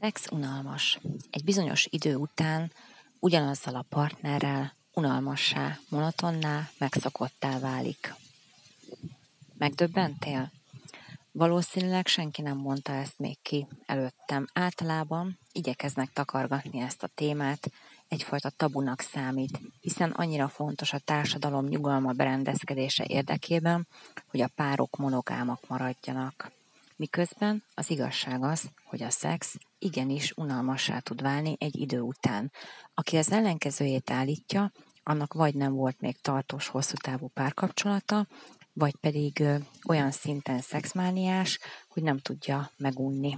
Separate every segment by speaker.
Speaker 1: szex unalmas. Egy bizonyos idő után ugyanazzal a partnerrel unalmassá, monotonná, megszokottá válik. Megdöbbentél? Valószínűleg senki nem mondta ezt még ki előttem. Általában igyekeznek takargatni ezt a témát, egyfajta tabunak számít, hiszen annyira fontos a társadalom nyugalma berendezkedése érdekében, hogy a párok monogámak maradjanak. Miközben az igazság az, hogy a szex igenis unalmassá tud válni egy idő után. Aki az ellenkezőjét állítja, annak vagy nem volt még tartós, hosszú távú párkapcsolata, vagy pedig olyan szinten szexmániás, hogy nem tudja megunni.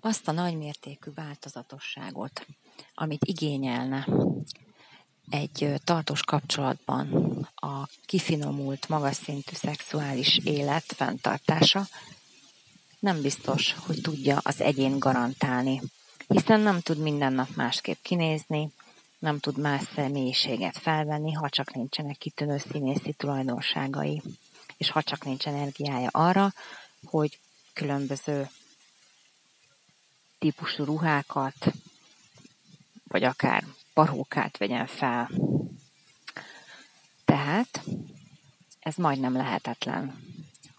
Speaker 1: Azt a nagymértékű változatosságot, amit igényelne egy tartós kapcsolatban a kifinomult, magas szintű szexuális élet fenntartása nem biztos, hogy tudja az egyén garantálni, hiszen nem tud minden nap másképp kinézni, nem tud más személyiséget felvenni, ha csak nincsenek kitűnő színészi tulajdonságai, és ha csak nincs energiája arra, hogy különböző típusú ruhákat, vagy akár parókát vegyen fel. Tehát ez majdnem lehetetlen,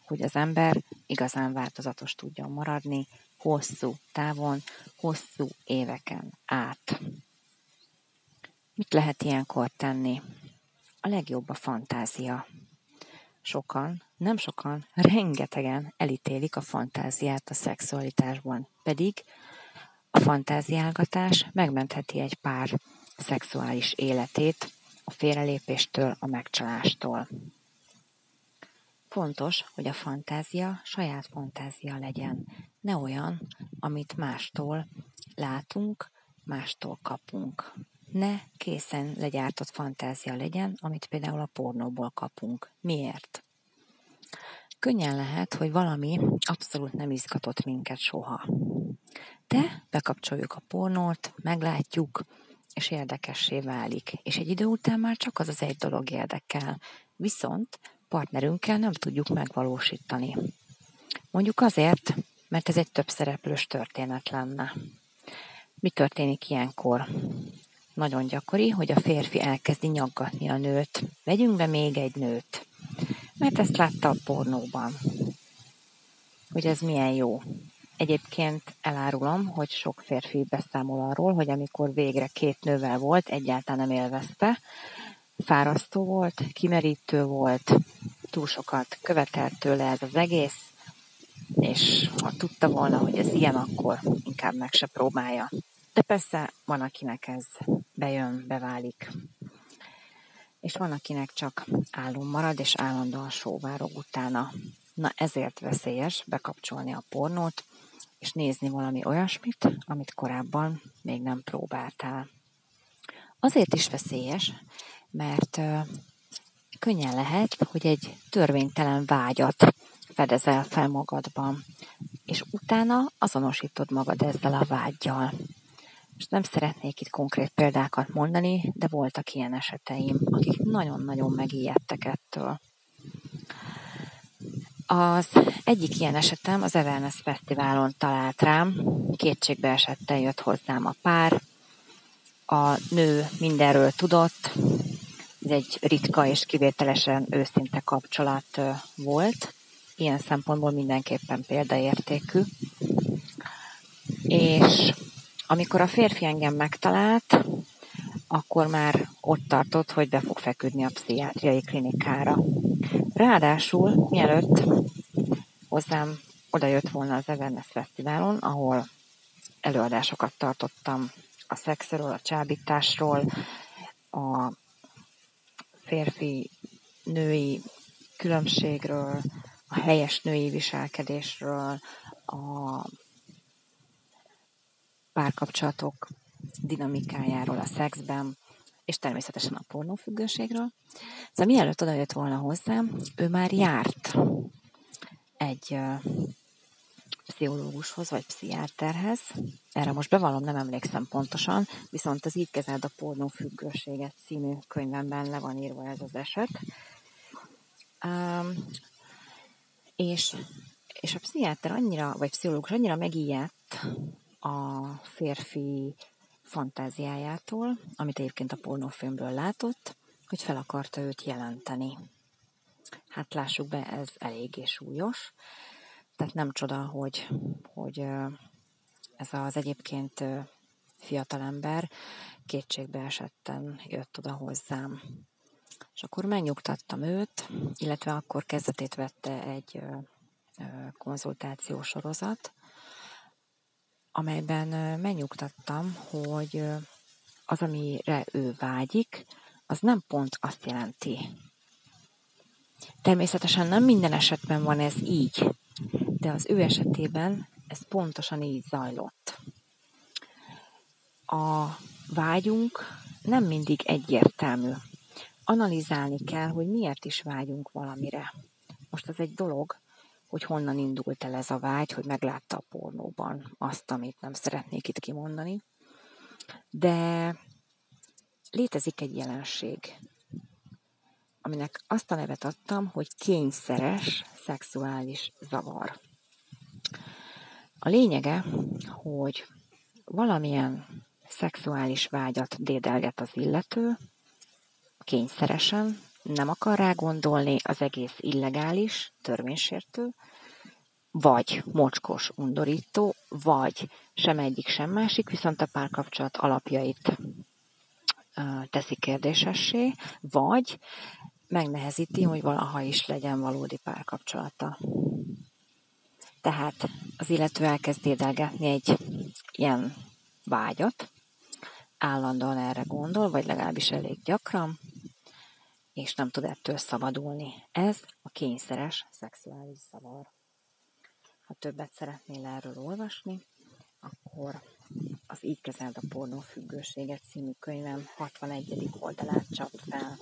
Speaker 1: hogy az ember igazán változatos tudjon maradni hosszú távon, hosszú éveken át. Mit lehet ilyenkor tenni? A legjobb a fantázia. Sokan, nem sokan, rengetegen elítélik a fantáziát a szexualitásban, pedig a fantáziálgatás megmentheti egy pár szexuális életét a félrelépéstől, a megcsalástól. Fontos, hogy a fantázia saját fantázia legyen, ne olyan, amit mástól látunk, mástól kapunk. Ne készen legyártott fantázia legyen, amit például a pornóból kapunk. Miért? Könnyen lehet, hogy valami abszolút nem izgatott minket soha. De bekapcsoljuk a pornót, meglátjuk, és érdekessé válik. És egy idő után már csak az az egy dolog érdekel. Viszont partnerünkkel nem tudjuk megvalósítani. Mondjuk azért, mert ez egy több szereplős történet lenne. Mi történik ilyenkor? Nagyon gyakori, hogy a férfi elkezdi nyaggatni a nőt. Vegyünk be még egy nőt. Mert ezt látta a pornóban. Hogy ez milyen jó. Egyébként elárulom, hogy sok férfi beszámol arról, hogy amikor végre két nővel volt, egyáltalán nem élvezte. Fárasztó volt, kimerítő volt, túl sokat követelt tőle ez az egész, és ha tudta volna, hogy ez ilyen, akkor inkább meg se próbálja. De persze van, akinek ez bejön, beválik. És van, akinek csak álom marad, és állandóan sóvárog utána. Na ezért veszélyes bekapcsolni a pornót, és nézni valami olyasmit, amit korábban még nem próbáltál. Azért is veszélyes, mert könnyen lehet, hogy egy törvénytelen vágyat fedezel fel magadban, és utána azonosítod magad ezzel a vágyjal. És nem szeretnék itt konkrét példákat mondani, de voltak ilyen eseteim, akik nagyon-nagyon megijedtek ettől. Az egyik ilyen esetem az Everness Fesztiválon talált rám, kétségbe esetten jött hozzám a pár, a nő mindenről tudott, ez egy ritka és kivételesen őszinte kapcsolat volt, ilyen szempontból mindenképpen példaértékű. És amikor a férfi engem megtalált, akkor már ott tartott, hogy be fog feküdni a pszichiátriai klinikára. Ráadásul, mielőtt hozzám oda jött volna az Everness Fesztiválon, ahol előadásokat tartottam a szexről, a csábításról, a férfi-női különbségről, a helyes női viselkedésről, a párkapcsolatok dinamikájáról a szexben, és természetesen a pornófüggőségről. Szóval mielőtt oda jött volna hozzám, ő már járt egy pszichológushoz vagy pszichiáterhez. Erre most bevallom, nem emlékszem pontosan, viszont az Így kezeld a pornófüggőséget című könyvemben le van írva ez az eset. Um, és És a pszichiáter annyira, vagy pszichológus annyira megijedt a férfi fantáziájától, amit egyébként a pornófilmből látott, hogy fel akarta őt jelenteni. Hát lássuk be, ez eléggé súlyos, tehát nem csoda, hogy, hogy ez az egyébként fiatalember kétségbe esetten jött oda hozzám. És akkor megnyugtattam őt, illetve akkor kezdetét vette egy konzultáció sorozat, amelyben megnyugtattam, hogy az, amire ő vágyik, az nem pont azt jelenti. Természetesen nem minden esetben van ez így, de az ő esetében ez pontosan így zajlott. A vágyunk nem mindig egyértelmű. Analizálni kell, hogy miért is vágyunk valamire. Most ez egy dolog, hogy honnan indult el ez a vágy, hogy meglátta a pornóban azt, amit nem szeretnék itt kimondani. De létezik egy jelenség, aminek azt a nevet adtam, hogy kényszeres szexuális zavar. A lényege, hogy valamilyen szexuális vágyat dédelget az illető, kényszeresen, nem akar rá gondolni, az egész illegális, törvénysértő, vagy mocskos, undorító, vagy sem egyik, sem másik, viszont a párkapcsolat alapjait teszi kérdésessé, vagy megnehezíti, hogy valaha is legyen valódi párkapcsolata. Tehát az illető elkezd édelgetni egy ilyen vágyat, állandóan erre gondol, vagy legalábbis elég gyakran, és nem tud ettől szabadulni. Ez a kényszeres szexuális zavar. Ha többet szeretnél erről olvasni, akkor az Így kezeld a pornófüggőséget című könyvem 61. oldalát csap fel.